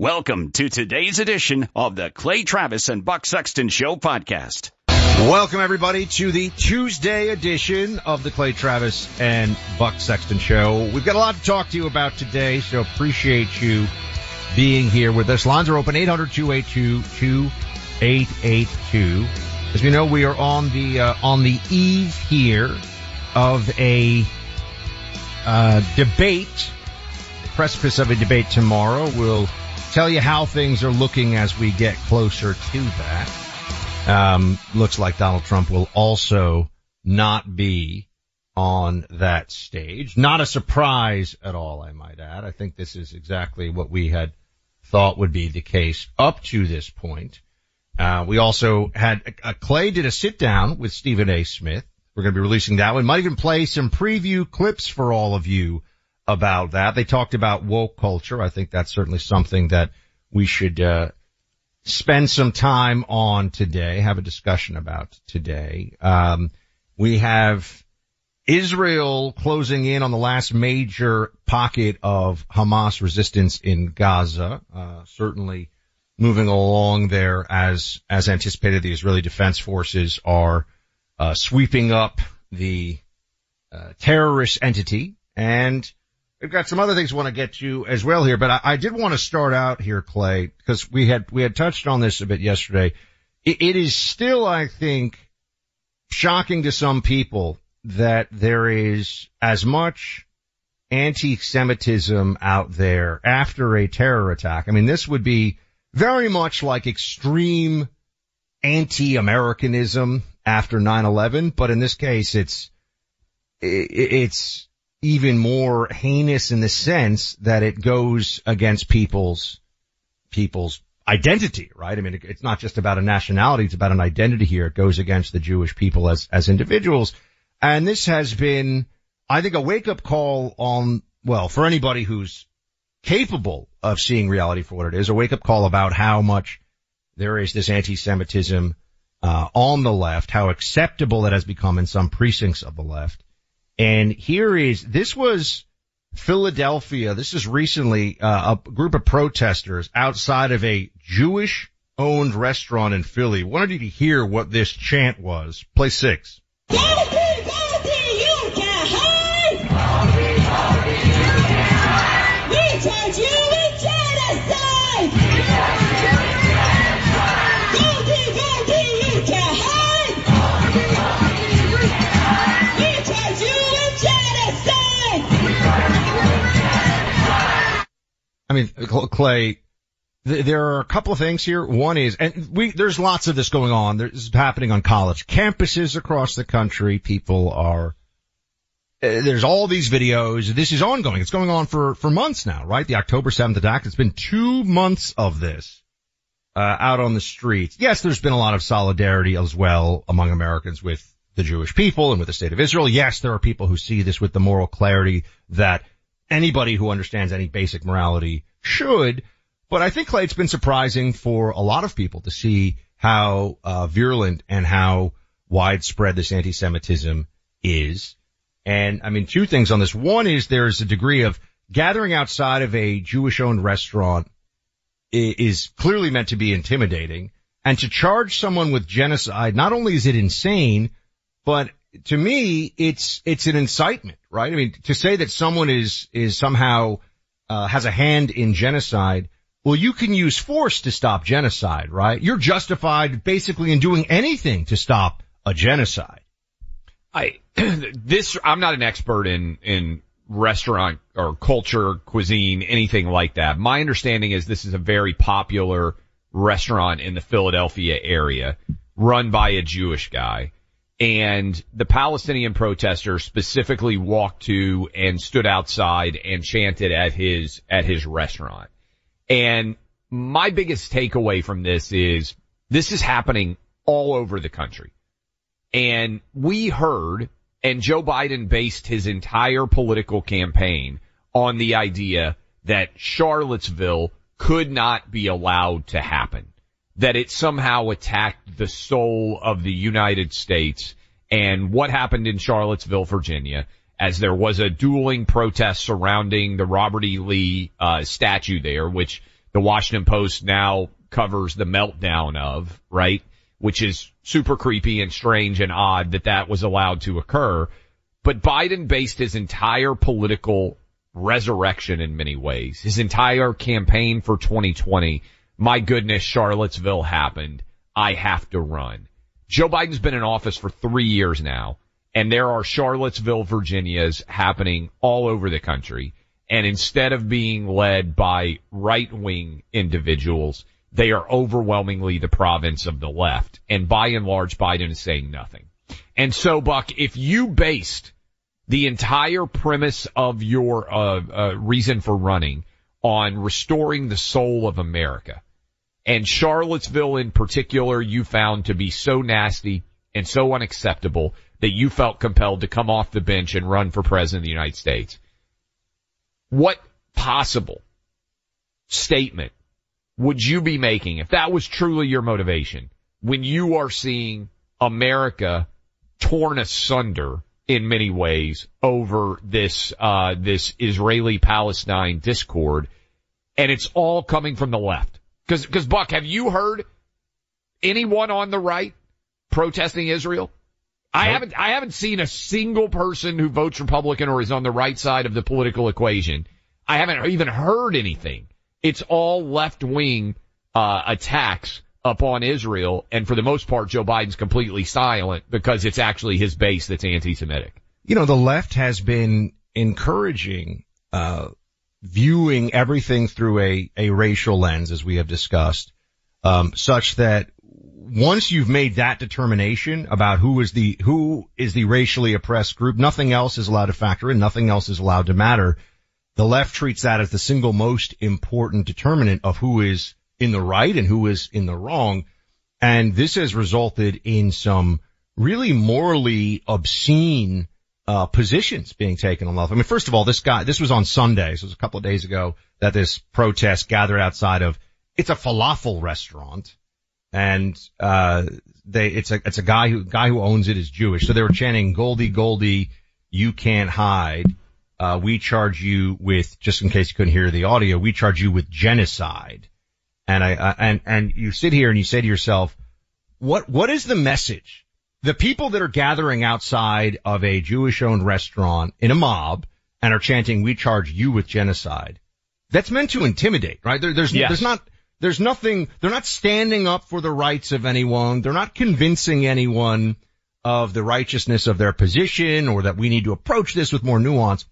Welcome to today's edition of the Clay Travis and Buck Sexton Show podcast. Welcome everybody to the Tuesday edition of the Clay Travis and Buck Sexton Show. We've got a lot to talk to you about today, so appreciate you being here with us. Lines are open 800-282-2882. As we know, we are on the uh, on the eve here of a uh, debate, precipice of a debate tomorrow. We'll tell you how things are looking as we get closer to that. Um, looks like Donald Trump will also not be on that stage. Not a surprise at all, I might add. I think this is exactly what we had thought would be the case up to this point. Uh, we also had uh, Clay did a sit down with Stephen A. Smith. We're going to be releasing that one. Might even play some preview clips for all of you about that. They talked about woke culture. I think that's certainly something that we should uh, spend some time on today, have a discussion about today. Um, we have Israel closing in on the last major pocket of Hamas resistance in Gaza. Uh, certainly moving along there as as anticipated. The Israeli Defense Forces are uh, sweeping up the uh, terrorist entity and We've got some other things we want to get to as well here, but I, I did want to start out here, Clay, because we had, we had touched on this a bit yesterday. it, it is still, I think, shocking to some people that there is as much anti-Semitism out there after a terror attack. I mean, this would be very much like extreme anti-Americanism after 9-11, but in this case, it's, it's, even more heinous in the sense that it goes against people's, people's identity, right? I mean, it's not just about a nationality, it's about an identity here. It goes against the Jewish people as, as individuals. And this has been, I think, a wake up call on, well, for anybody who's capable of seeing reality for what it is, a wake up call about how much there is this anti-Semitism, uh, on the left, how acceptable it has become in some precincts of the left. And here is, this was Philadelphia. This is recently uh, a group of protesters outside of a Jewish owned restaurant in Philly. Wanted you to hear what this chant was. Play six. I mean, Clay, there are a couple of things here. One is, and we, there's lots of this going on. This is happening on college campuses across the country. People are, uh, there's all these videos. This is ongoing. It's going on for, for months now, right? The October 7th attack. It's been two months of this, uh, out on the streets. Yes, there's been a lot of solidarity as well among Americans with the Jewish people and with the state of Israel. Yes, there are people who see this with the moral clarity that anybody who understands any basic morality should. But I think Clay, it's been surprising for a lot of people to see how uh, virulent and how widespread this anti-Semitism is. And I mean, two things on this. One is there's a degree of gathering outside of a Jewish-owned restaurant is clearly meant to be intimidating. And to charge someone with genocide, not only is it insane, but to me, it's, it's an incitement, right? I mean, to say that someone is, is somehow, uh, has a hand in genocide, well, you can use force to stop genocide, right? You're justified basically in doing anything to stop a genocide. I, this, I'm not an expert in, in restaurant or culture, cuisine, anything like that. My understanding is this is a very popular restaurant in the Philadelphia area run by a Jewish guy. And the Palestinian protesters specifically walked to and stood outside and chanted at his, at his restaurant. And my biggest takeaway from this is this is happening all over the country. And we heard, and Joe Biden based his entire political campaign on the idea that Charlottesville could not be allowed to happen. That it somehow attacked the soul of the United States and what happened in Charlottesville, Virginia, as there was a dueling protest surrounding the Robert E. Lee uh, statue there, which the Washington Post now covers the meltdown of, right? Which is super creepy and strange and odd that that was allowed to occur. But Biden based his entire political resurrection in many ways, his entire campaign for 2020. My goodness, Charlottesville happened. I have to run. Joe Biden's been in office for three years now, and there are Charlottesville, Virginias happening all over the country. And instead of being led by right wing individuals, they are overwhelmingly the province of the left. And by and large, Biden is saying nothing. And so, Buck, if you based the entire premise of your uh, uh, reason for running on restoring the soul of America, and Charlottesville in particular, you found to be so nasty and so unacceptable that you felt compelled to come off the bench and run for president of the United States. What possible statement would you be making if that was truly your motivation when you are seeing America torn asunder in many ways over this, uh, this Israeli-Palestine discord and it's all coming from the left? Cause, cause Buck, have you heard anyone on the right protesting Israel? I nope. haven't, I haven't seen a single person who votes Republican or is on the right side of the political equation. I haven't even heard anything. It's all left wing, uh, attacks upon Israel. And for the most part, Joe Biden's completely silent because it's actually his base that's anti-Semitic. You know, the left has been encouraging, uh, viewing everything through a, a racial lens, as we have discussed, um, such that once you've made that determination about who is the who is the racially oppressed group, nothing else is allowed to factor in, nothing else is allowed to matter. The left treats that as the single most important determinant of who is in the right and who is in the wrong. And this has resulted in some really morally obscene uh, positions being taken on left. I mean, first of all, this guy, this was on Sunday, so it was a couple of days ago that this protest gathered outside of, it's a falafel restaurant and uh they it's a it's a guy who guy who owns it is Jewish. So they were chanting Goldie Goldie, you can't hide. Uh we charge you with just in case you couldn't hear the audio, we charge you with genocide. And I uh, and and you sit here and you say to yourself, what what is the message? The people that are gathering outside of a Jewish owned restaurant in a mob and are chanting we charge you with genocide. That's meant to intimidate, right? There, there's yes. there's not there's nothing, they're not standing up for the rights of anyone. They're not convincing anyone of the righteousness of their position or that we need to approach this with more nuance.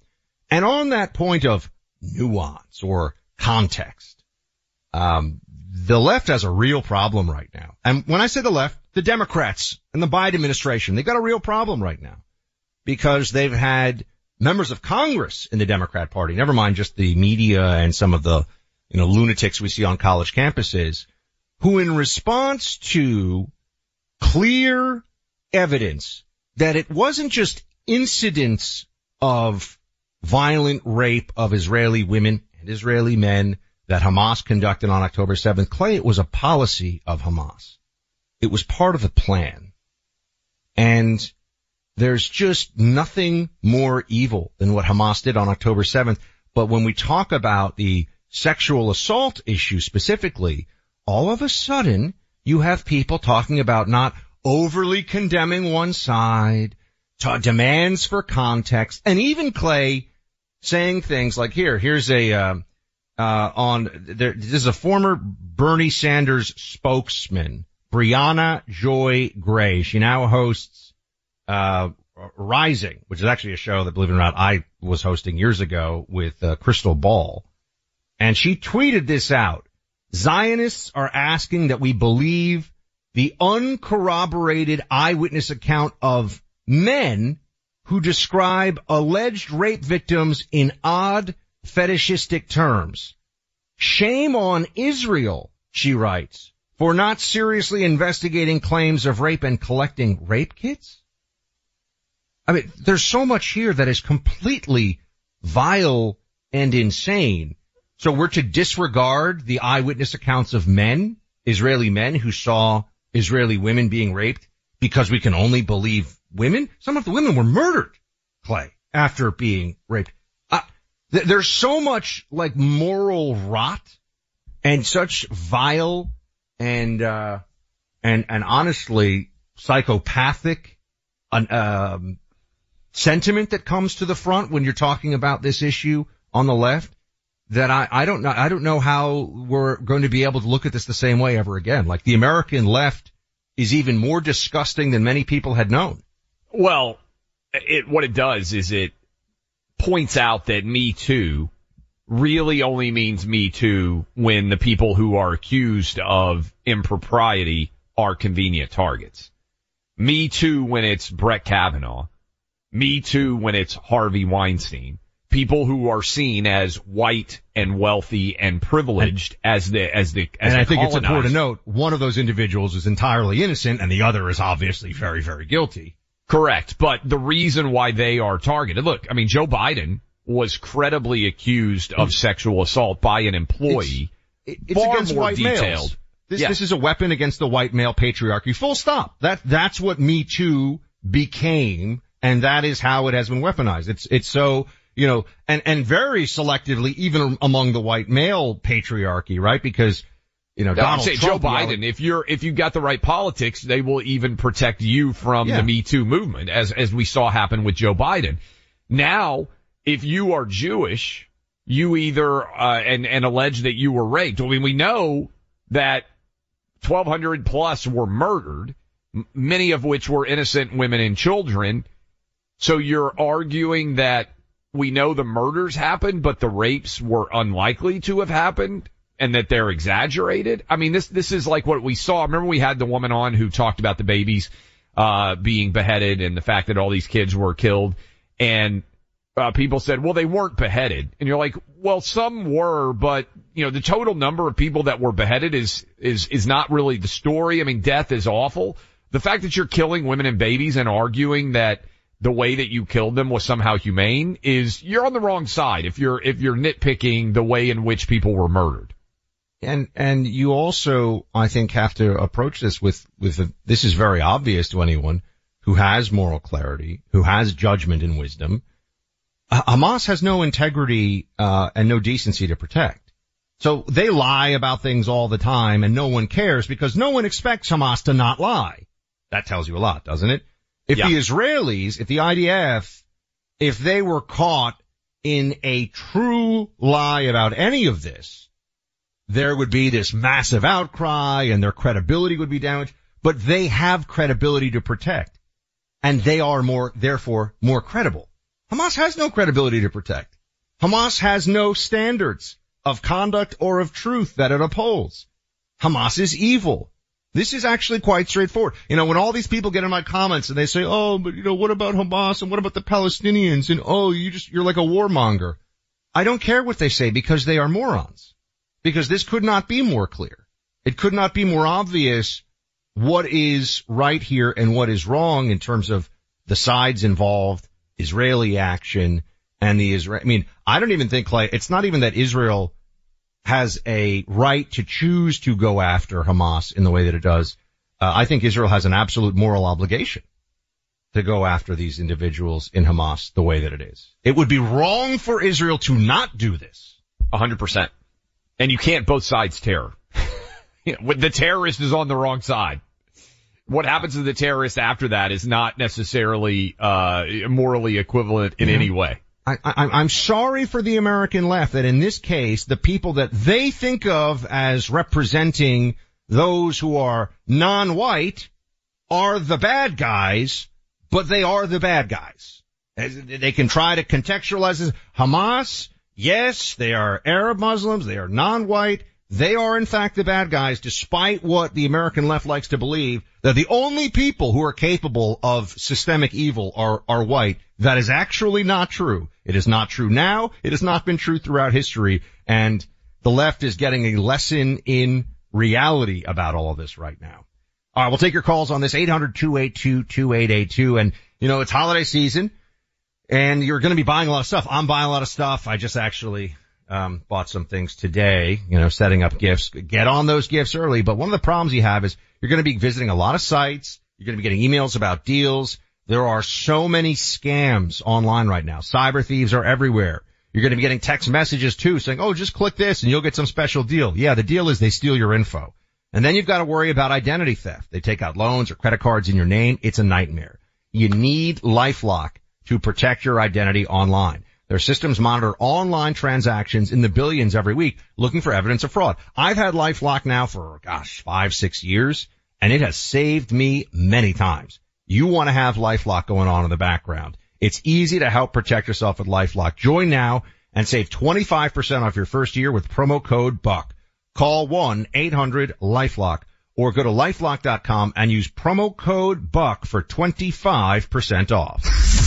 And on that point of nuance or context, um, the left has a real problem right now. And when I say the left, the Democrats and the Biden administration, they've got a real problem right now because they've had members of Congress in the Democrat party, never mind just the media and some of the you know, lunatics we see on college campuses who in response to clear evidence that it wasn't just incidents of violent rape of Israeli women and Israeli men, that Hamas conducted on October 7th, Clay, it was a policy of Hamas. It was part of the plan. And there's just nothing more evil than what Hamas did on October 7th. But when we talk about the sexual assault issue specifically, all of a sudden you have people talking about not overly condemning one side, demands for context, and even Clay saying things like, here, here's a, uh, uh, on, there, this is a former Bernie Sanders spokesman, Briahna Joy Gray. She now hosts, uh, Rising, which is actually a show that, believe it or not, I was hosting years ago with uh, Crystal Ball. And she tweeted this out. Zionists are asking that we believe the uncorroborated eyewitness account of men who describe alleged rape victims in odd fetishistic terms. Shame on Israel, she writes, for not seriously investigating claims of rape and collecting rape kits? I mean, there's so much here that is completely vile and insane. So we're to disregard the eyewitness accounts of men, Israeli men who saw Israeli women being raped because we can only believe women? Some of the women were murdered, Clay, after being raped. Th- there's so much like moral rot and such vile and, uh, and, and honestly psychopathic, um, sentiment that comes to the front when you're talking about this issue on the left that I, I don't know, I don't know how we're going to be able to look at this the same way ever again. Like the American left is even more disgusting than many people had known. Well, it, what it does is it points out that Me Too really only means Me Too when the people who are accused of impropriety are convenient targets. Me Too when it's Brett Kavanaugh. Me Too when it's Harvey Weinstein. People who are seen as white and wealthy and privileged and, as the, as the, as and I think it's important to note, one of those individuals is entirely innocent and the other is obviously very, very guilty. Correct. But the reason why they are targeted, look, I mean, Joe Biden was credibly accused of sexual assault by an employee. It's, it's against white detailed. males. This, yeah. this is a weapon against the white male patriarchy. Full stop. That, that's what Me Too became and that is how it has been weaponized. It's, it's so, you know, and, and very selectively even among the white male patriarchy, right? Because, you know, Donald say Trump, Joe Biden, if you're, if you got the right politics, they will even protect you from yeah. the Me Too movement, as, as we saw happen with Joe Biden. Now, if you are Jewish, you either, uh, and, and allege that you were raped. I mean, we know that 1200 plus were murdered, many of which were innocent women and children. So you're arguing that we know the murders happened, but the rapes were unlikely to have happened? And that they're exaggerated. I mean, this, this is like what we saw. Remember we had the woman on who talked about the babies, uh, being beheaded and the fact that all these kids were killed and, uh, people said, well, they weren't beheaded. And you're like, well, some were, but, you know, the total number of people that were beheaded is, is, is not really the story. I mean, death is awful. The fact that you're killing women and babies and arguing that the way that you killed them was somehow humane is, you're on the wrong side if you're, if you're nitpicking the way in which people were murdered. And, and you also, I think, have to approach this with, with a, this is very obvious to anyone who has moral clarity, who has judgment and wisdom. Hamas has no integrity, uh, and no decency to protect. So they lie about things all the time and no one cares because no one expects Hamas to not lie. That tells you a lot, doesn't it? If yeah. the Israelis, if the IDF, if they were caught in a true lie about any of this, there would be this massive outcry and their credibility would be damaged, but they have credibility to protect and they are more, therefore more credible. Hamas has no credibility to protect. Hamas has no standards of conduct or of truth that it upholds. Hamas is evil. This is actually quite straightforward. You know, when all these people get in my comments and they say, oh, but you know, what about Hamas and what about the Palestinians and oh, you just, you're like a warmonger. I don't care what they say because they are morons because this could not be more clear. It could not be more obvious what is right here and what is wrong in terms of the sides involved, Israeli action and the Israel. I mean, I don't even think like, it's not even that Israel has a right to choose to go after Hamas in the way that it does, uh, I think Israel has an absolute moral obligation to go after these individuals in Hamas the way that it is. It would be wrong for Israel to not do this. A hundred percent. And you can't both sides terror. the terrorist is on the wrong side. What happens to the terrorist after that is not necessarily, uh, morally equivalent in any way. I, I, I'm sorry for the American left that in this case, the people that they think of as representing those who are non-white are the bad guys, but they are the bad guys. They can try to contextualize this. Hamas, yes, they are Arab Muslims, they are non-white, they are in fact the bad guys despite what the American left likes to believe that the only people who are capable of systemic evil are, are white. That is actually not true. It is not true now. It has not been true throughout history. And the left is getting a lesson in reality about all of this right now. All right, we'll take your calls on this 800-282-2882. And, you know, it's holiday season and you're going to be buying a lot of stuff. I'm buying a lot of stuff. I just actually, um, bought some things today, you know, setting up gifts. Get on those gifts early. But one of the problems you have is you're going to be visiting a lot of sites. You're going to be getting emails about deals. There are so many scams online right now. Cyber thieves are everywhere. You're going to be getting text messages too saying, oh, just click this and you'll get some special deal. Yeah, the deal is they steal your info. And then you've got to worry about identity theft. They take out loans or credit cards in your name. It's a nightmare. You need LifeLock to protect your identity online. Their systems monitor online transactions in the billions every week looking for evidence of fraud. I've had LifeLock now for, gosh, five, six years and it has saved me many times. You want to have LifeLock going on in the background. It's easy to help protect yourself with LifeLock. Join now and save 25% off your first year with promo code BUCK. Call 1-800-LifeLock or go to lifelock.com and use promo code BUCK for 25% off.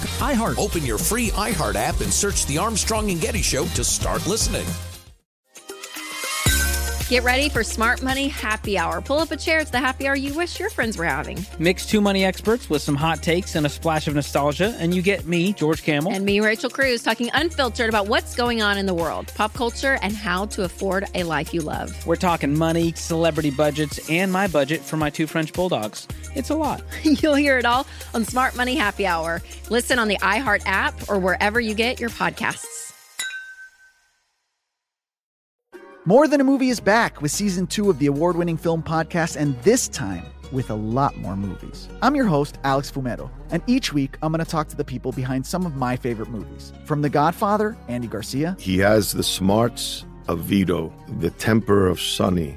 iHeart. Open your free iHeart app and search the Armstrong and Getty Show to start listening. Get ready for Smart Money Happy Hour. Pull up a chair. It's the happy hour you wish your friends were having. Mix two money experts with some hot takes and a splash of nostalgia, and you get me, George Kamel. And me, Rachel Cruz, talking unfiltered about what's going on in the world, pop culture, and how to afford a life you love. We're talking money, celebrity budgets, and my budget for my two French bulldogs. It's a lot. You'll hear it all on Smart Money Happy Hour. Listen on the iHeart app or wherever you get your podcasts. More Than a Movie is back with season two of the award winning film podcast, and this time with a lot more movies. I'm your host, Alex Fumero, and each week I'm going to talk to the people behind some of my favorite movies. From The Godfather, Andy Garcia. He has the smarts of Vito, the temper of Sonny,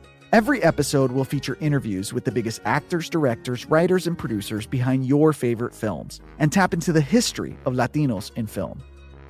Every episode will feature interviews with the biggest actors, directors, writers, and producers behind your favorite films and tap into the history of Latinos in film.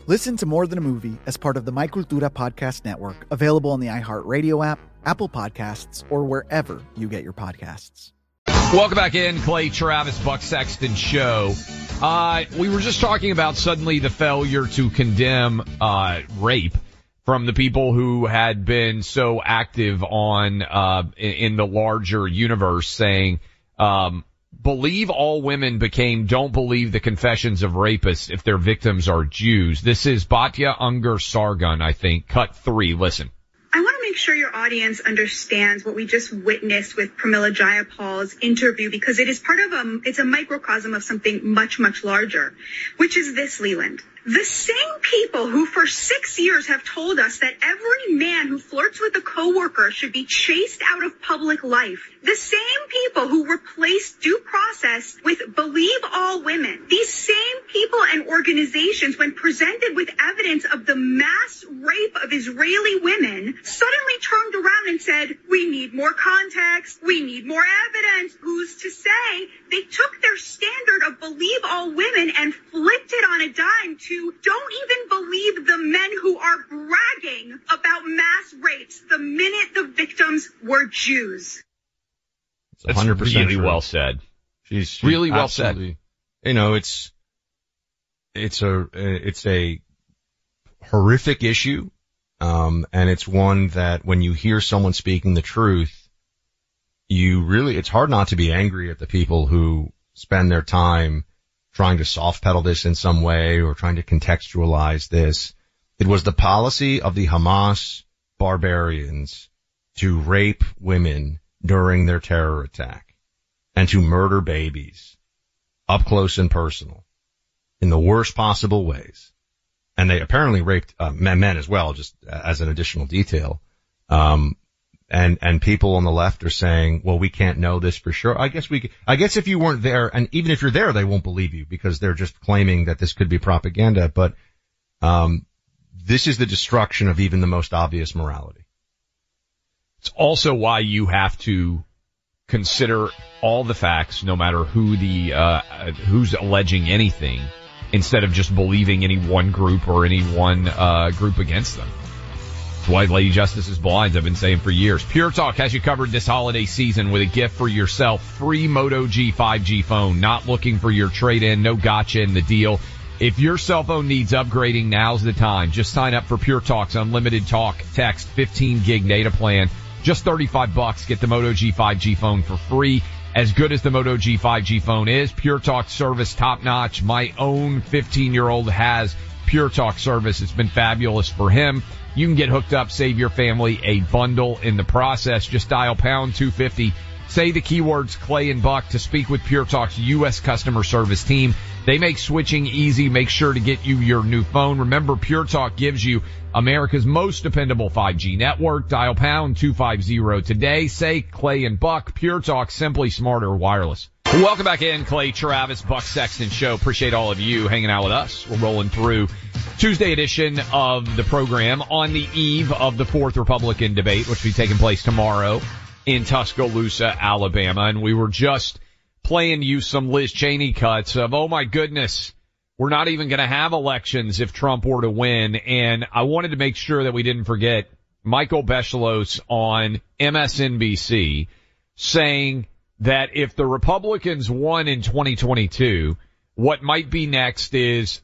Listen to More Than a Movie as part of the My Cultura Podcast Network, available on the iHeartRadio app, Apple Podcasts, or wherever you get your podcasts. Welcome back in, Clay Travis Buck Sexton Show. Uh, we were just talking about suddenly the failure to condemn uh, rape from the people who had been so active on uh, in, the larger universe, saying, um, "Believe all women became don't believe the confessions of rapists if their victims are Jews." This is Batya Ungar Sargent, I think. Cut three. Listen. I want to make sure your audience understands what we just witnessed with Pramila Jayapal's interview because it is part of a, it's a microcosm of something much, much larger, which is this, Leland. The same people who for six years have told us that every man who flirts with a coworker should be chased out of public life. The same people who replaced due process with believe all women. These same people and organizations, when presented with evidence of the mass rape of Israeli women, suddenly turned around and said, we need more context. We need more evidence. Who's to say they took their standard of believe all women and flipped it on a dime to don't even believe the men who are bragging about mass rapes the minute the victims were Jews. It's 100% really true. well said. She's, she's Really well said. You know, it's, it's a, it's a horrific issue. Um, and it's one that when you hear someone speaking the truth, you really, it's hard not to be angry at the people who spend their time trying to soft pedal this in some way or trying to contextualize this. It was the policy of the Hamas barbarians to rape women during their terror attack and to murder babies up close and personal in the worst possible ways. And they apparently raped uh, men, men as well, just as an additional detail. Um, and, and people on the left are saying, well, we can't know this for sure. I guess we, I guess if you weren't there, and even if you're there, they won't believe you because they're just claiming that this could be propaganda. But, um, this is the destruction of even the most obvious morality. It's also why you have to consider all the facts, no matter who the uh, who's alleging anything, instead of just believing any one group or any one uh, group against them. Why Lady Justice is blind. I've been saying for years. Pure Talk has you covered this holiday season with a gift for yourself: free Moto G 5G phone. Not looking for your trade in, no gotcha in the deal. If your cell phone needs upgrading, now's the time. Just sign up for Pure Talk's unlimited talk, text, 15 gig data plan. Just 35 bucks. Get the Moto G 5G phone for free. As good as the Moto G 5G phone is, Pure Talk service top notch. My own 15 year old has Pure Talk service. It's been fabulous for him. You can get hooked up, save your family a bundle in the process. Just dial pound 250. Say the keywords Clay and Buck to speak with Pure Talk's U.S. customer service team. They make switching easy. Make sure to get you your new phone. Remember, Pure Talk gives you America's most dependable 5G network. Dial pound 250 today. Say Clay and Buck. Pure Talk, simply smarter wireless. Welcome back in, Clay Travis, Buck Sexton Show. Appreciate all of you hanging out with us. We're rolling through Tuesday edition of the program on the eve of the fourth Republican debate, which will be taking place tomorrow in Tuscaloosa, Alabama. And we were just playing you some Liz Cheney cuts of, oh my goodness, we're not even going to have elections if Trump were to win. And I wanted to make sure that we didn't forget Michael Beschloss on MSNBC saying that if the Republicans won in 2022, what might be next is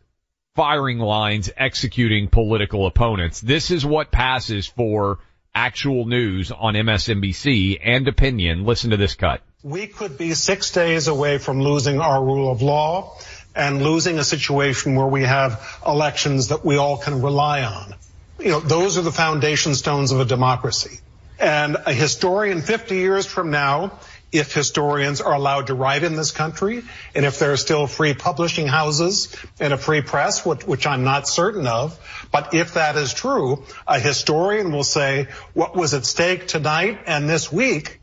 firing lines executing political opponents. This is what passes for actual news on MSNBC and opinion. Listen to this cut. We could be six days away from losing our rule of law and losing a situation where we have elections that we all can rely on. You know, those are the foundation stones of a democracy. And a historian 50 years from now, if historians are allowed to write in this country, and if there are still free publishing houses and a free press, which, which I'm not certain of, but if that is true, a historian will say what was at stake tonight and this week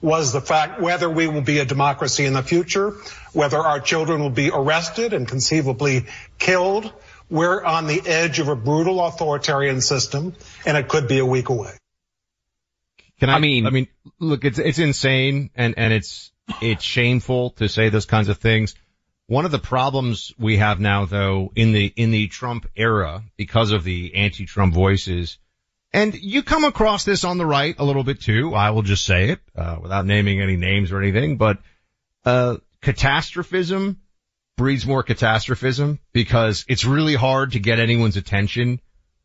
was the fact whether we will be a democracy in the future, whether our children will be arrested and conceivably killed. We're on the edge of a brutal authoritarian system, and it could be a week away. Can I, I mean, I mean, look, it's, it's insane and, and it's, it's shameful to say those kinds of things. One of the problems we have now though in the, in the Trump era because of the anti-Trump voices and you come across this on the right a little bit too. I will just say it, uh, without naming any names or anything, but, uh, catastrophism breeds more catastrophism because it's really hard to get anyone's attention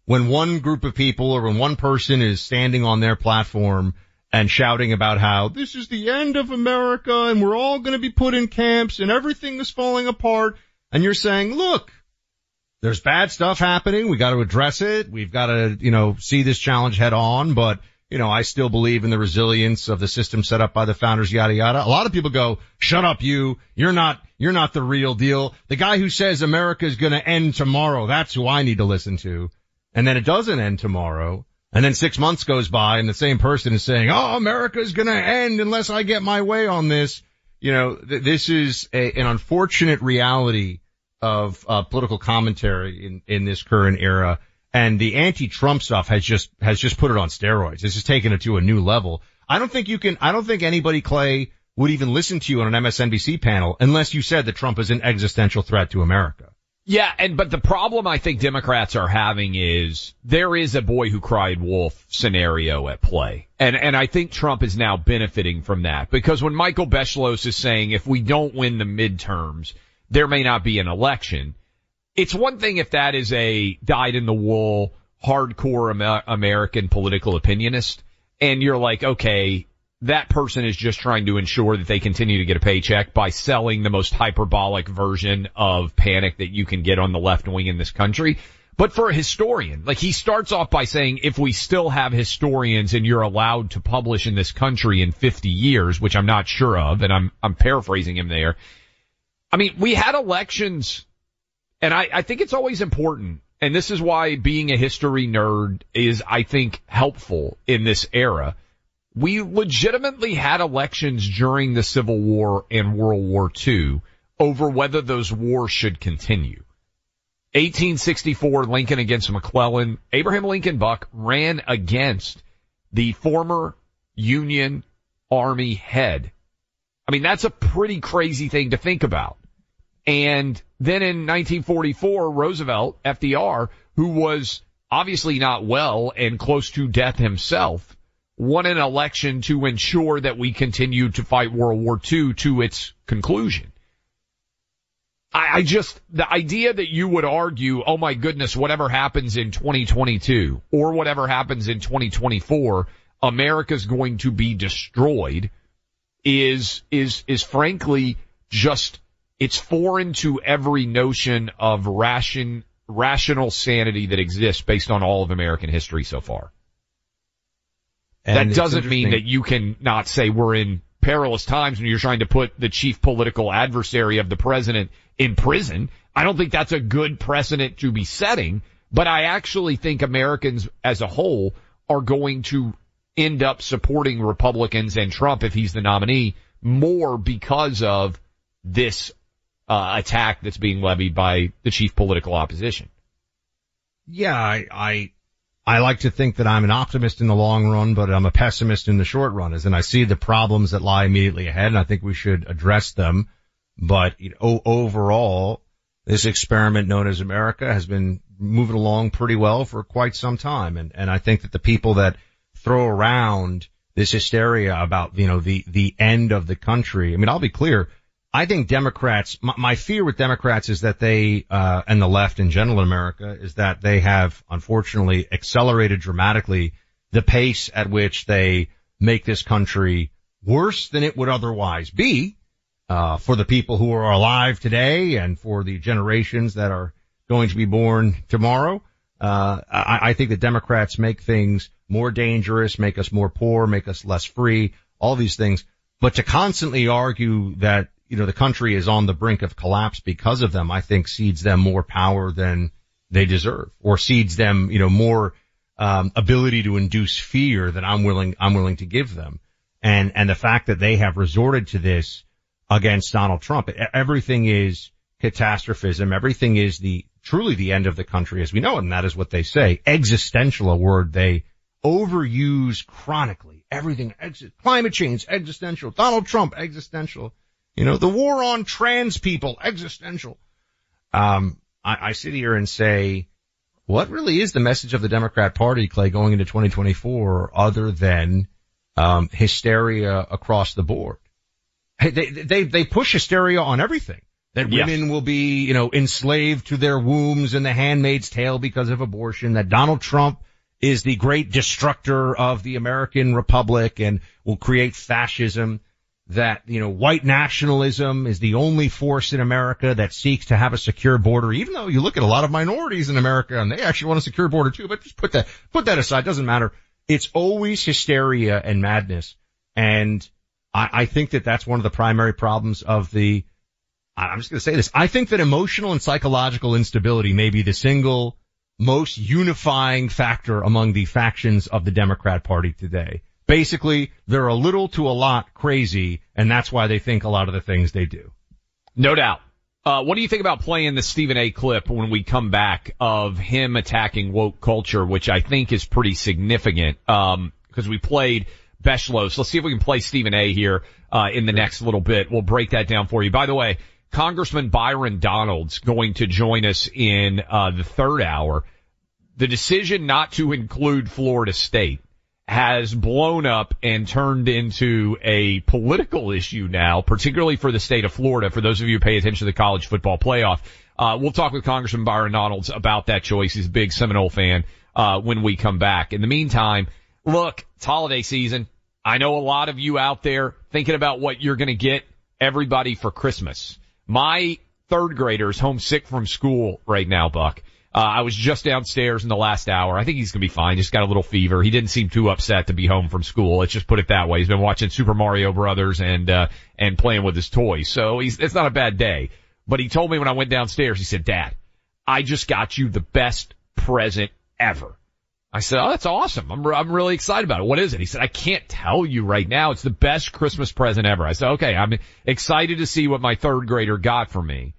when one group of people or when one person is standing on their platform and shouting about how this is the end of America and we're all going to be put in camps and everything is falling apart and you're saying, look, there's bad stuff happening. We got to address it. We've got to, you know, see this challenge head on, but you know, I still believe in the resilience of the system set up by the founders, yada yada. A lot of people go, shut up you. You're not, you're not the real deal. The guy who says America is going to end tomorrow, that's who I need to listen to. And then it doesn't end tomorrow. And then six months goes by and the same person is saying, oh, America is going to end unless I get my way on this. You know, th- this is a, an unfortunate reality of uh, political commentary in, in this current era and the anti-Trump stuff has just has just put it on steroids. It's just taken it to a new level. I don't think you can. I don't think anybody, Clay, would even listen to you on an MSNBC panel unless you said that Trump is an existential threat to America. Yeah, and but the problem I think Democrats are having is there is a boy who cried wolf scenario at play. And and I think Trump is now benefiting from that because when Michael Beschloss is saying if we don't win the midterms, there may not be an election it's one thing if that is a dyed in the wool, hardcore Amer- American political opinionist, and you're like, okay, that person is just trying to ensure that they continue to get a paycheck by selling the most hyperbolic version of panic that you can get on the left wing in this country. But for a historian, like he starts off by saying, if we still have historians and you're allowed to publish in this country in 50 years, which I'm not sure of, and I'm, I'm paraphrasing him there. I mean, we had elections and I, I think it's always important. And this is why being a history nerd is, I think, helpful in this era. We legitimately had elections during the Civil War and World War II over whether those wars should continue. 1864, Lincoln against McClellan. Abraham Lincoln Buck ran against the former Union Army head. I mean, that's a pretty crazy thing to think about. And then in 1944, Roosevelt, FDR, who was obviously not well and close to death himself, won an election to ensure that we continued to fight World War II to its conclusion. I, I just, the idea that you would argue, oh my goodness, whatever happens in 2022 or whatever happens in 2024, America's going to be destroyed is, is, is frankly just it's foreign to every notion of ration, rational sanity that exists based on all of American history so far. And that doesn't mean that you can not say we're in perilous times when you're trying to put the chief political adversary of the president in prison. I don't think that's a good precedent to be setting, but I actually think Americans as a whole are going to end up supporting Republicans and Trump if he's the nominee more because of this uh, attack that's being levied by the chief political opposition. Yeah, I, I, I like to think that I'm an optimist in the long run, but I'm a pessimist in the short run, as in I see the problems that lie immediately ahead, and I think we should address them. But you know, overall, this experiment known as America has been moving along pretty well for quite some time, and and I think that the people that throw around this hysteria about you know the the end of the country. I mean, I'll be clear. I think Democrats, my, my, fear with Democrats is that they, uh, and the left in general in America is that they have unfortunately accelerated dramatically the pace at which they make this country worse than it would otherwise be, uh, for the people who are alive today and for the generations that are going to be born tomorrow. Uh, I, I think the Democrats make things more dangerous, make us more poor, make us less free, all these things. But to constantly argue that you know, the country is on the brink of collapse because of them, I think cedes them more power than they deserve or cedes them, you know, more, um, ability to induce fear than I'm willing, I'm willing to give them. And, and the fact that they have resorted to this against Donald Trump, everything is catastrophism. Everything is the, truly the end of the country as we know it. And that is what they say. Existential, a word they overuse chronically. Everything, climate change, existential. Donald Trump, existential. You know, the war on trans people, existential. Um, I, I sit here and say, what really is the message of the Democrat Party, Clay, going into 2024 other than, um, hysteria across the board? They, they, they push hysteria on everything. That women yes. will be, you know, enslaved to their wombs and the handmaid's tale because of abortion, that Donald Trump is the great destructor of the American Republic and will create fascism that, you know, white nationalism is the only force in America that seeks to have a secure border, even though you look at a lot of minorities in America and they actually want a secure border too, but just put that, put that aside. Doesn't matter. It's always hysteria and madness. And I, I think that that's one of the primary problems of the, I'm just going to say this. I think that emotional and psychological instability may be the single most unifying factor among the factions of the Democrat party today. Basically, they're a little to a lot crazy, and that's why they think a lot of the things they do. No doubt. Uh, what do you think about playing the Stephen A clip when we come back of him attacking woke culture, which I think is pretty significant, um, because we played Beschloss. Let's see if we can play Stephen A here, uh, in the next little bit. We'll break that down for you. By the way, Congressman Byron Donalds going to join us in, uh, the third hour. The decision not to include Florida State has blown up and turned into a political issue now, particularly for the state of Florida. For those of you who pay attention to the college football playoff, uh, we'll talk with Congressman Byron Donalds about that choice. He's a big Seminole fan, uh, when we come back. In the meantime, look, it's holiday season. I know a lot of you out there thinking about what you're going to get everybody for Christmas. My third grader is homesick from school right now, Buck. Uh, I was just downstairs in the last hour. I think he's gonna be fine. Just got a little fever. He didn't seem too upset to be home from school. Let's just put it that way. He's been watching Super Mario Brothers and, uh, and playing with his toys. So he's, it's not a bad day. But he told me when I went downstairs, he said, dad, I just got you the best present ever. I said, oh, that's awesome. I'm, I'm really excited about it. What is it? He said, I can't tell you right now. It's the best Christmas present ever. I said, okay, I'm excited to see what my third grader got for me.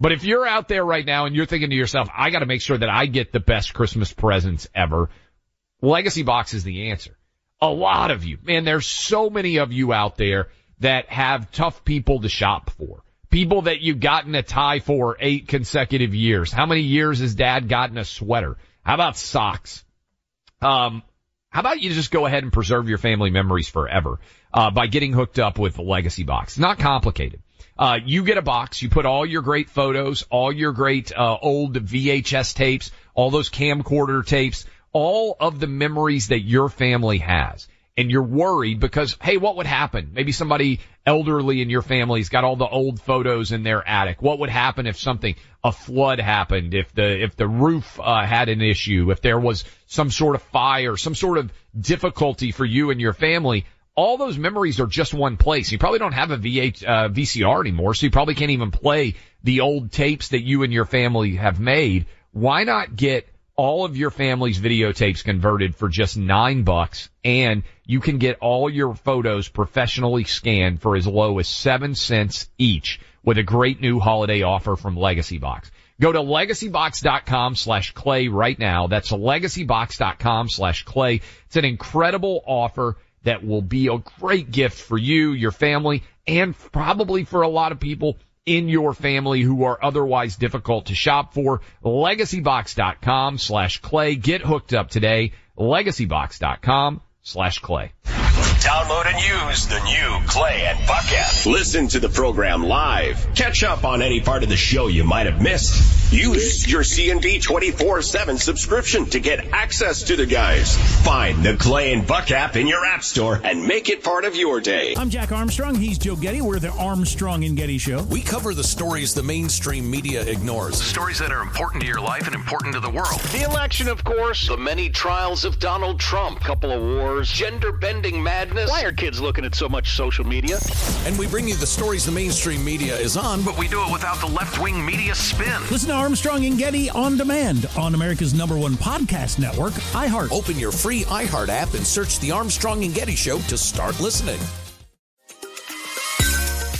But if you're out there right now and you're thinking to yourself, I got to make sure that I get the best Christmas presents ever, Legacy Box is the answer. A lot of you, man, there's so many of you out there that have tough people to shop for. People that you've gotten a tie for eight consecutive years. How many years has dad gotten a sweater? How about socks? Um, how about you just go ahead and preserve your family memories forever, uh, by getting hooked up with Legacy Box? Not complicated. Uh, you get a box, you put all your great photos, all your great, uh, old VHS tapes, all those camcorder tapes, all of the memories that your family has. And you're worried because, hey, what would happen? Maybe somebody elderly in your family's got all the old photos in their attic. What would happen if something, a flood happened, if the, if the roof, uh, had an issue, if there was some sort of fire, some sort of difficulty for you and your family? All those memories are just one place. You probably don't have a VH, uh, VCR anymore, so you probably can't even play the old tapes that you and your family have made. Why not get all of your family's videotapes converted for just nine bucks and you can get all your photos professionally scanned for as low as seven cents each with a great new holiday offer from Legacy Box. Go to legacybox.com slash clay right now. That's legacybox.com slash clay. It's an incredible offer that will be a great gift for you, your family, and probably for a lot of people in your family who are otherwise difficult to shop for. Legacybox.com slash clay. Get hooked up today. Legacybox.com slash clay. Download and use the new Clay and Buck app. Listen to the program live. Catch up on any part of the show you might have missed. Use your CNB 24-7 subscription to get access to the guys. Find the Clay and Buck app in your app store and make it part of your day. I'm Jack Armstrong. He's Joe Getty. We're the Armstrong and Getty Show. We cover the stories the mainstream media ignores. Stories that are important to your life and important to the world. The election, of course. The many trials of Donald Trump. Couple of wars. Gender bending madness. Why are kids looking at so much social media? And we bring you the stories the mainstream media is on, but we do it without the left wing media spin. Listen to Armstrong and Getty on demand on America's number one podcast network, iHeart. Open your free iHeart app and search the Armstrong and Getty Show to start listening.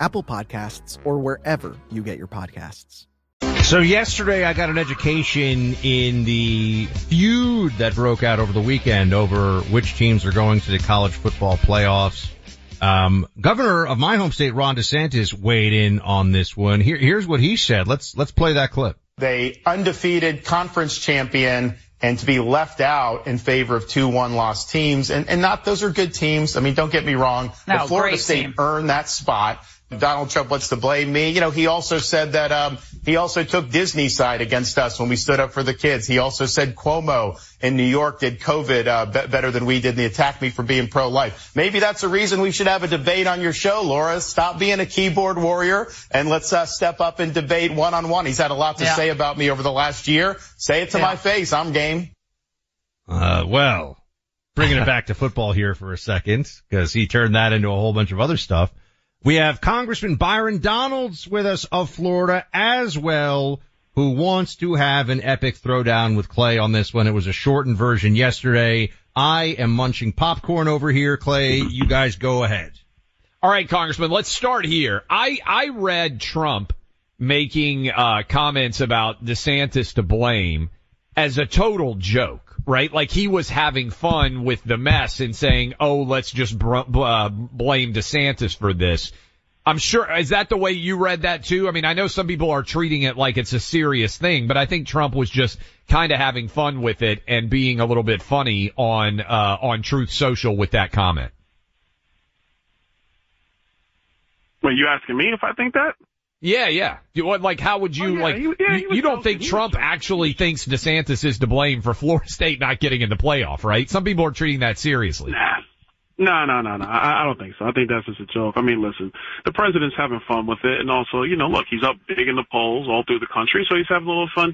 Apple Podcasts, or wherever you get your podcasts. So yesterday I got an education in the feud that broke out over the weekend over which teams are going to the college football playoffs. Um, governor of my home state, Ron DeSantis, weighed in on this one. Here, here's what he said. Let's let's play that clip. They undefeated conference champion and to be left out in favor of two one loss teams and, and not those are good teams. I mean, don't get me wrong. No, but Florida State team. earned that spot. Donald Trump wants to blame me. You know, he also said that um, he also took Disney's side against us when we stood up for the kids. He also said Cuomo in New York did COVID uh, be- better than we did, and he attacked me for being pro-life. Maybe that's a reason we should have a debate on your show, Laura. Stop being a keyboard warrior and let's uh, step up and debate one-on-one. He's had a lot to Yeah. say about me over the last year. Say it to Yeah. my face. I'm game. Uh, well, bringing it back to football here for a second, because he turned that into a whole bunch of other stuff. We have Congressman Byron Donalds with us of Florida as well, who wants to have an epic throwdown with Clay on this one. It was a shortened version yesterday. I am munching popcorn over here, Clay. You guys go ahead. All right, Congressman, let's start here. I, I read Trump making, uh, comments about DeSantis to blame as a total joke, right? Like he was having fun with the mess and saying, oh, let's just br- uh, blame DeSantis for this. I'm sure, is that the way you read that too? I mean, I know some people are treating it like it's a serious thing, but I think Trump was just kind of having fun with it and being a little bit funny on, uh, on Truth Social with that comment. Wait, you asking me if I think that? Yeah, yeah. You, what, like, how would you Oh, yeah, like? he- yeah, he you, you don't think He Trump actually thinks DeSantis is to blame for Florida State not getting in the playoff, right? Some people are treating that seriously. Nah. No, no, no, no. I, I don't think so. I think that's just a joke. I mean, listen, the president's having fun with it, and also, you know, look, he's up big in the polls all through the country, so he's having a little fun,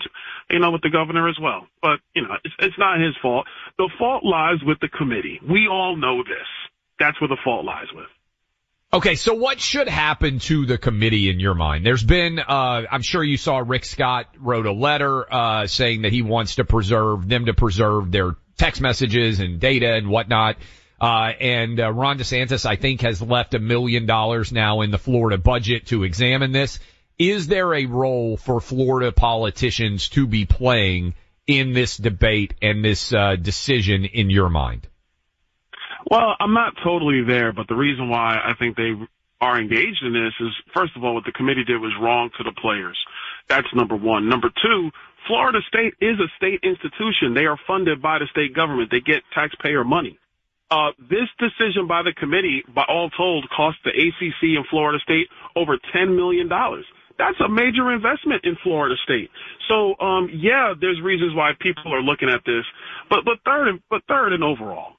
you know, with the governor as well. But you know, it's, it's not his fault. The fault lies with the committee. We all know this. That's where the fault lies with. Okay, so what should happen to the committee in your mind? There's been, uh, I'm sure you saw Rick Scott wrote a letter, uh, saying that he wants to preserve, them to preserve their text messages and data and whatnot. Uh, and, uh, Ron DeSantis, I think, has left a million dollars now in the Florida budget to examine this. Is there a role for Florida politicians to be playing in this debate and this, uh, decision in your mind? Well, I'm not totally there, but the reason why I think they are engaged in this is, first of all, what the committee did was wrong to the players. That's number one. Number two, Florida State is a state institution. They are funded by the state government. They get taxpayer money. Uh, this decision by the committee, by all told, cost the ACC and Florida State over $10 million. That's a major investment in Florida State. So, um, yeah, there's reasons why people are looking at this, but, but third, but third and overall,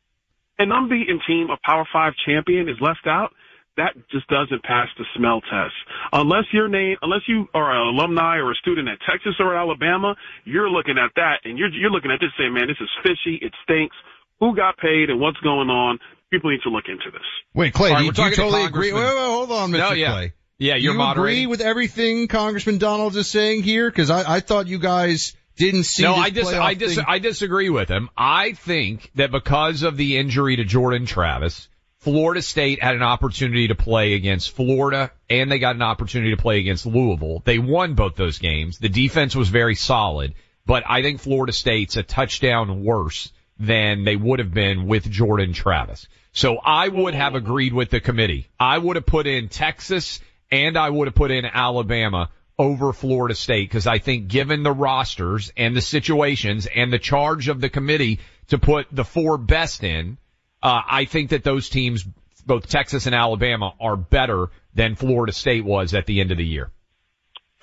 an unbeaten team, a Power Five champion is left out, that just doesn't pass the smell test. Unless your name, unless you are an alumni or a student at Texas or Alabama, you're looking at that and you're you're looking at this saying, man, this is fishy, it stinks. Who got paid and what's going on? People need to look into this. Wait, Clay, All right, do you, we're do you talking to totally agree? Wait, wait, hold on, Mr. No, yeah. Clay. Yeah, you're you moderating. agree with everything Congressman Donald is saying here? Because I, I thought you guys didn't see. No, I dis- I dis- thing. I disagree with him. I think that because of the injury to Jordan Travis, Florida State had an opportunity to play against Florida and they got an opportunity to play against Louisville. They won both those games. The defense was very solid, but I think Florida State's a touchdown worse than they would have been with Jordan Travis. So I would have agreed with the committee. I would have put in Texas and I would have put in Alabama over Florida State because I think given the rosters and the situations and the charge of the committee to put the four best in, uh, I think that those teams, both Texas and Alabama, are better than Florida State was at the end of the year.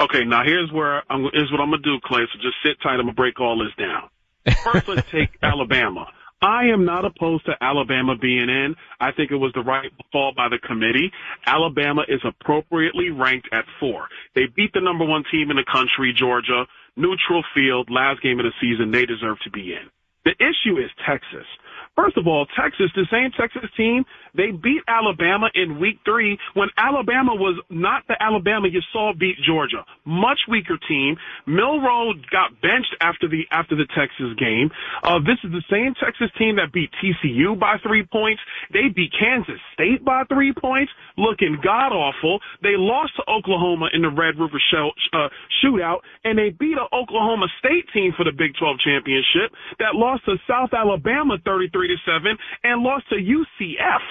Okay, now here's where I'm, here's what I'm gonna do, Clay. So just sit tight. I'm gonna break all this down. First, let's take Alabama. I am not opposed to Alabama being in. I think it was the right call by the committee. Alabama is appropriately ranked at four. They beat the number one team in the country, Georgia, neutral field, last game of the season. They deserve to be in. The issue is Texas. First of all, Texas, the same Texas team, they beat Alabama in week three when Alabama was not the Alabama you saw beat Georgia. Much weaker team. Milroe got benched after the, after the Texas game. Uh, this is the same Texas team that beat TCU by three points. They beat Kansas State by three points, looking god awful. They lost to Oklahoma in the Red River show, uh, shootout, and they beat an Oklahoma State team for the Big 12 championship that lost to South Alabama 33 to 7 and lost to UCF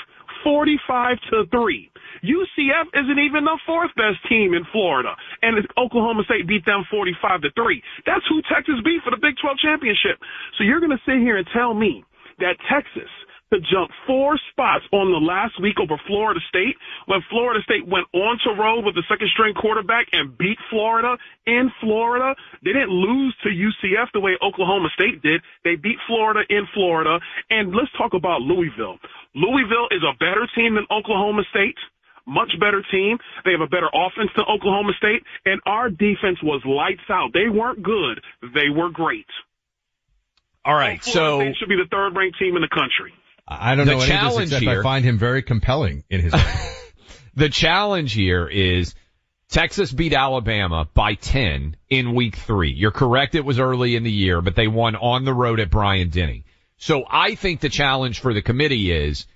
45 to 3. UCF isn't even the fourth best team in Florida, and Oklahoma State beat them 45 to 3. That's who Texas beat for the Big 12 championship. So you're going to sit here and tell me that Texas to jump four spots on the last week over Florida State when Florida State went on to road with the second string quarterback and beat Florida in Florida. They didn't lose to UCF the way Oklahoma State did. They beat Florida in Florida. And let's talk about Louisville. Louisville is a better team than Oklahoma State much better team. They have a better offense than Oklahoma State, and our defense was lights out. They weren't good. They were great. All right, so State should be the third ranked team in the country. I don't The know any of this except here- I find him very compelling in his. the challenge here is Texas beat Alabama by 10 in week three. You're correct. It was early in the year, but they won on the road at Bryant-Denny. So I think the challenge for the committee is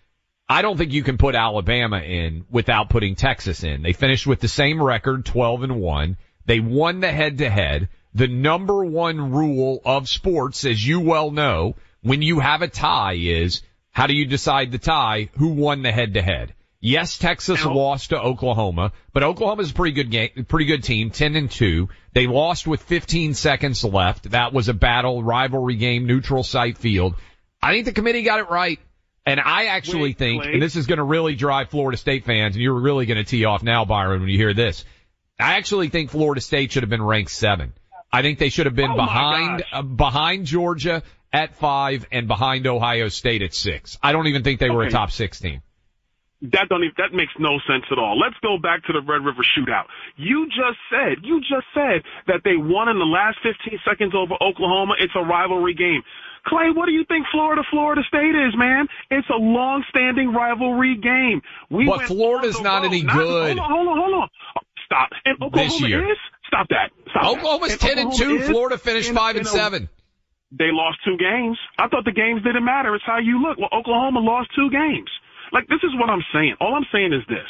I don't think you can put Alabama in without putting Texas in. They finished with the same record, 12 and 1. They won the head to head. The number one rule of sports, as you well know, when you have a tie is how do you decide the tie? Who won the head to head? Yes, Texas lost to Oklahoma, but Oklahoma's a pretty good game, pretty good team, 10 and 2. They lost with 15 seconds left. That was a battle, rivalry game, neutral site field. I think the committee got it right. And I actually Wait, think, and this is going to really drive Florida State fans, and you're really going to tee off now, Byron, when you hear this. I actually think Florida State should have been ranked seven. I think they should have been Oh behind, uh, behind Georgia at five and behind Ohio State at six. I don't even think they were a top six team. That don't even, that makes no sense at all. Let's go back to the Red River shootout. You just said, you just said that they won in the last 15 seconds over Oklahoma. It's a rivalry game. Clay, what do you think Florida, Florida State is, man? It's a long-standing rivalry game. We But Florida's not road. any good. Hold on, hold on, hold on. Stop. And Oklahoma year. is? Stop that. Stop that. Oklahoma's And 10 and Oklahoma 2. Florida finished in- 5 in and a- 7. They lost two games. I thought the games didn't matter. It's how you look. Well, Oklahoma lost two games. Like, this is what I'm saying. All I'm saying is this.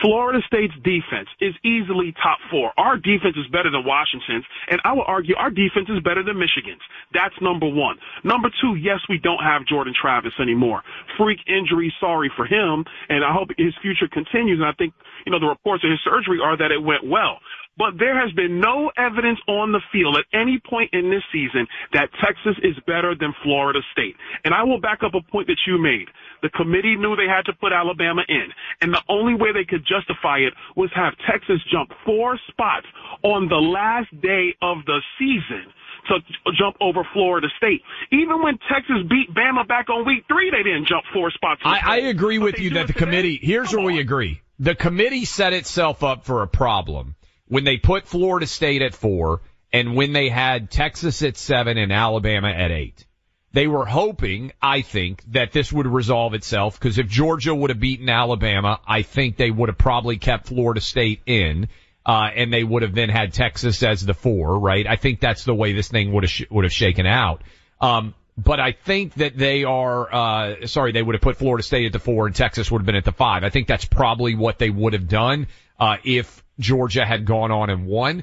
Florida State's defense is easily top four. Our defense is better than Washington's, and I would argue our defense is better than Michigan's. That's number one. Number two, yes, we don't have Jordan Travis anymore. Freak injury, sorry for him, and I hope his future continues. And I think, you know, the reports of his surgery are that it went well. But there has been no evidence on the field at any point in this season that Texas is better than Florida State. And I will back up a point that you made. The committee knew they had to put Alabama in. And the only way they could justify it was have Texas jump four spots on the last day of the season to jump over Florida State. Even when Texas beat Bama back on week three, they didn't jump four spots. I, I agree with you that the committee, here's where we agree. The committee set itself up for a problem when they put Florida State at four and when they had Texas at seven and Alabama at eight. They were hoping, I think, that this would resolve itself because if Georgia would have beaten Alabama, I think they would have probably kept Florida State in. Uh, and they would have then had Texas as the four, right? I think that's the way this thing would have, sh- would have shaken out. Um, but I think that they are, uh, sorry, they would have put Florida State at the four and Texas would have been at the five. I think that's probably what they would have done, uh, if Georgia had gone on and won.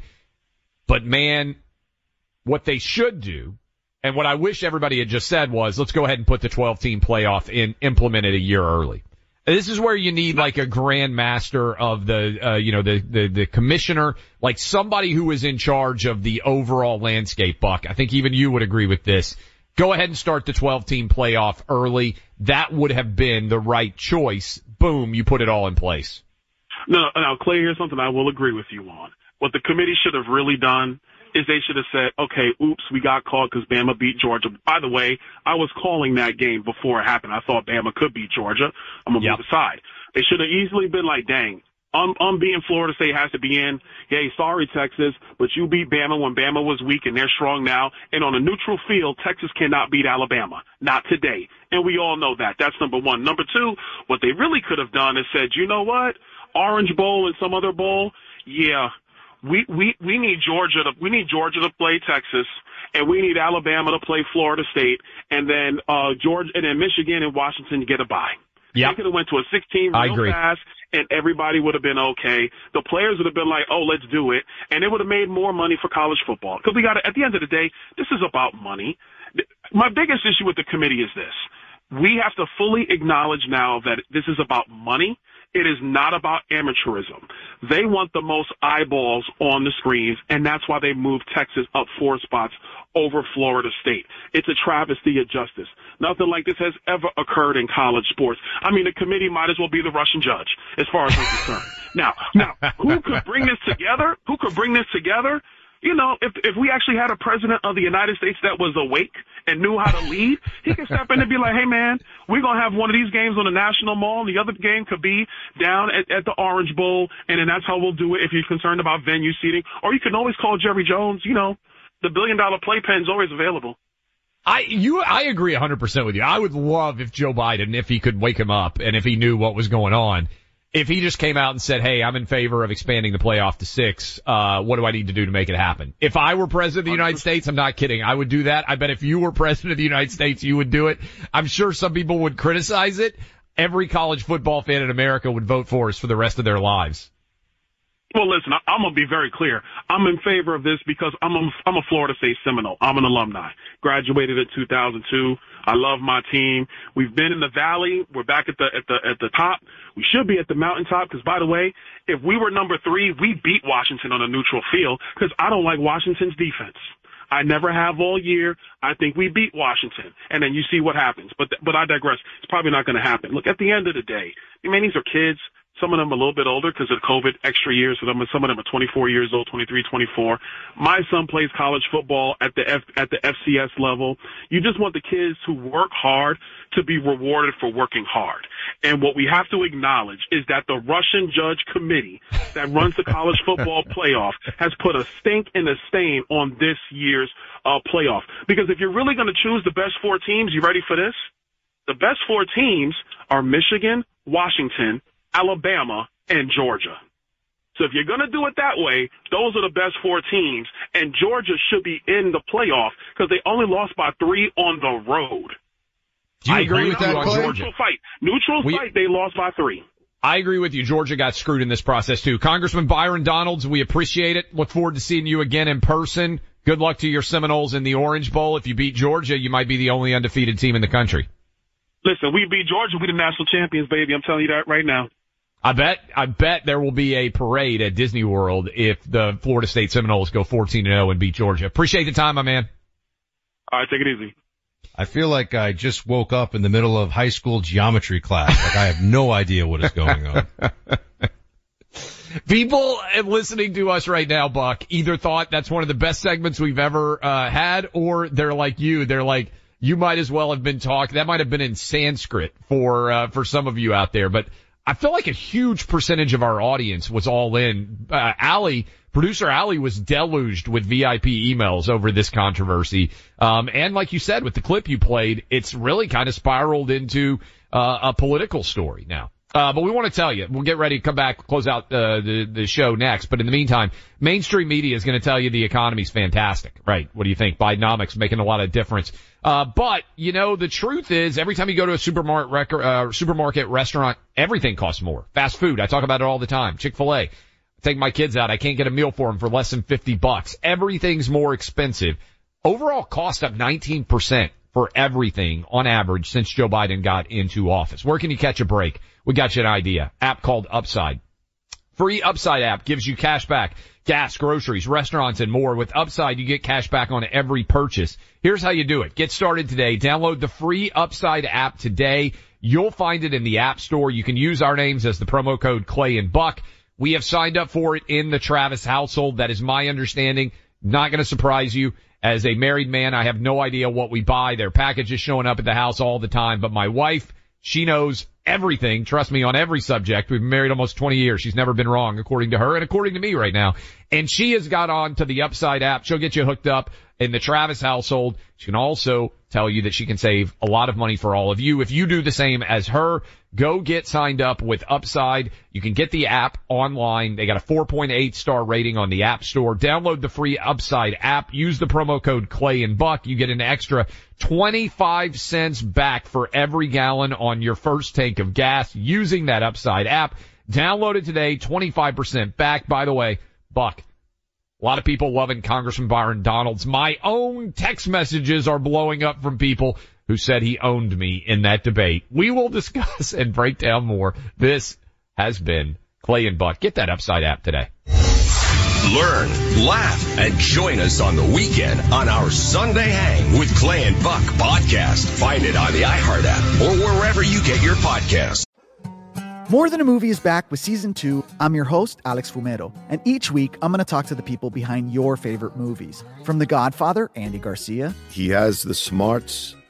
But man, what they should do, and what I wish everybody had just said was, let's go ahead and put the 12 team playoff in, implemented a year early. This is where you need like a grand master of the, uh, you know, the, the, the commissioner, like somebody who is in charge of the overall landscape, Buck. I think even you would agree with this. Go ahead and start the 12 team playoff early. That would have been the right choice. Boom, you put it all in place. No, now Clay, here's something I will agree with you on. what the committee should have really done is they should have said, okay, oops, we got caught because Bama beat Georgia. By the way, I was calling that game before it happened. I thought Bama could beat Georgia. I'm gonna yep. move aside. They should have easily been like, dang, um, um, I'm, I'm being Florida State has to be in. Hey, sorry, Texas, but you beat Bama when Bama was weak and they're strong now. And on a neutral field, Texas cannot beat Alabama. Not today. And we all know that. That's number one. Number two, what they really could have done is said, you know what? Orange Bowl and some other bowl, yeah, we we we need Georgia to we need Georgia to play Texas, and we need Alabama to play Florida State, and then uh Georgia and then Michigan and Washington get a bye. Yeah, they could have went to a 16 real fast, and everybody would have been okay. The players would have been like, "Oh, let's do it," and it would have made more money for college football. Because we got to, at the end of the day, this is about money. My biggest issue with the committee is this: we have to fully acknowledge now that this is about money it is not about amateurism. They want the most eyeballs on the screens, and that's why they moved Texas up four spots over Florida State. It's a travesty of justice. Nothing like this has ever occurred in college sports. I mean, the committee might as well be the Russian judge, as far as I'm concerned. Now, now, who could bring this together? Who could bring this together? You know, if if we actually had a president of the United States that was awake and knew how to lead, he could step in and be like, "Hey, man, we're gonna have one of these games on the National Mall, and the other game could be down at, at the Orange Bowl, and then that's how we'll do it. If you're concerned about venue seating, or you can always call Jerry Jones. You know, the billion dollar playpen's always available." I you I agree 100% with you. I would love if Joe Biden if he could wake him up and if he knew what was going on if he just came out and said, "Hey, I'm in favor of expanding the playoff to six. Uh, what do I need to do to make it happen?" If I were president of the United States, I'm not kidding. I would do that. I bet if you were president of the United States, you would do it. I'm sure some people would criticize it. Every college football fan in America would vote for us for the rest of their lives. Well, listen, I, am gonna be very clear. I'm in favor of this because I'm a, I'm a Florida State Seminole. I'm an alumni. Graduated in 2002. I love my team. We've been in the valley. We're back at the at the at the top. We should be at the mountaintop because, by the way, if we were number three, we beat Washington on a neutral field because I don't like Washington's defense. I never have all year. I think we beat Washington, and then you see what happens. But but I digress. It's probably not going to happen. Look, at the end of the day, I mean, these are kids. Some of them a little bit older because of COVID extra years. So them, some of them are 24 years old, 23, 24. My son plays college football at the F, at the FCS level. You just want the kids who work hard to be rewarded for working hard. And what we have to acknowledge is that the Russian judge committee that runs the college football playoff has put a stink and a stain on this year's uh, playoff. Because if you're really going to choose the best four teams, you ready for this? The best four teams are Michigan, Washington, Alabama, and Georgia. So if you're going to do it that way, those are the best four teams, and Georgia should be in the playoff because they only lost by three on the road. Do you I agree with that, Georgia? Neutral fight. Neutral we, fight, they lost by three. I agree with you. Georgia got screwed in this process too. Congressman Byron Donalds, we appreciate it. Look forward to seeing you again in person. Good luck to your Seminoles in the Orange Bowl. If you beat Georgia, you might be the only undefeated team in the country. Listen, we beat Georgia. We the national champions, baby. I'm telling you that right now. I bet, I bet there will be a parade at Disney World if the Florida State Seminoles go 14 0 and beat Georgia. Appreciate the time, my man. All right, take it easy. I feel like I just woke up in the middle of high school geometry class. Like I have no idea what is going on. People listening to us right now, Buck, either thought that's one of the best segments we've ever uh, had, or they're like you. They're like, you might as well have been talking. That might have been in Sanskrit for uh, for some of you out there, but I feel like a huge percentage of our audience was all in. Uh, producer Allie was deluged with VIP emails over this controversy. Um, and like you said, with the clip you played, it's really kind of spiraled into, uh, a political story now. Uh, but we want to tell you, we'll get ready to come back, close out uh, the the show next. But in the meantime, mainstream media is going to tell you the economy's fantastic, right? What do you think? Bidenomics making a lot of difference. Uh, but you know, the truth is, every time you go to a supermarket, rec- uh, supermarket restaurant, everything costs more. Fast food, I talk about it all the time. Chick Fil A, take my kids out, I can't get a meal for them for less than fifty bucks. Everything's more expensive. Overall cost up 19% for everything on average since Joe Biden got into office. Where can you catch a break? We got you an idea. App called Upside. Free Upside app gives you cash back, gas, groceries, restaurants, and more. With Upside, you get cash back on every purchase. Here's how you do it. Get started today. Download the free Upside app today. You'll find it in the App Store. You can use our names as the promo code Clay and Buck. We have signed up for it in the Travis household. That is my understanding. Not going to surprise you. As a married man, I have no idea what we buy. Their package is showing up at the house all the time, but my wife, she knows everything. Trust me on every subject. We've been married almost 20 years. She's never been wrong according to her and according to me right now. And she has got on to the Upside app. She'll get you hooked up in the Travis household. She can also tell you that she can save a lot of money for all of you. If you do the same as her, go get signed up with Upside. You can get the app online. They got a 4.8 star rating on the app store. Download the free Upside app. Use the promo code Clay and Buck. You get an extra 25 cents back for every gallon on your first tank of gas using that Upside app. Download it today. 25% back. By the way, Buck. A lot of people loving Congressman Byron Donalds. My own text messages are blowing up from people who said he owned me in that debate. We will discuss and break down more. This has been Clay and Buck. Get that Upside app today. Learn, laugh, and join us on the weekend on our Sunday Hang with Clay and Buck podcast. Find it on the iHeart app or wherever you get your podcasts. More Than a Movie is back with season two. I'm your host, Alex Fumero, and each week I'm going to talk to the people behind your favorite movies. From The Godfather, Andy Garcia, He has the smarts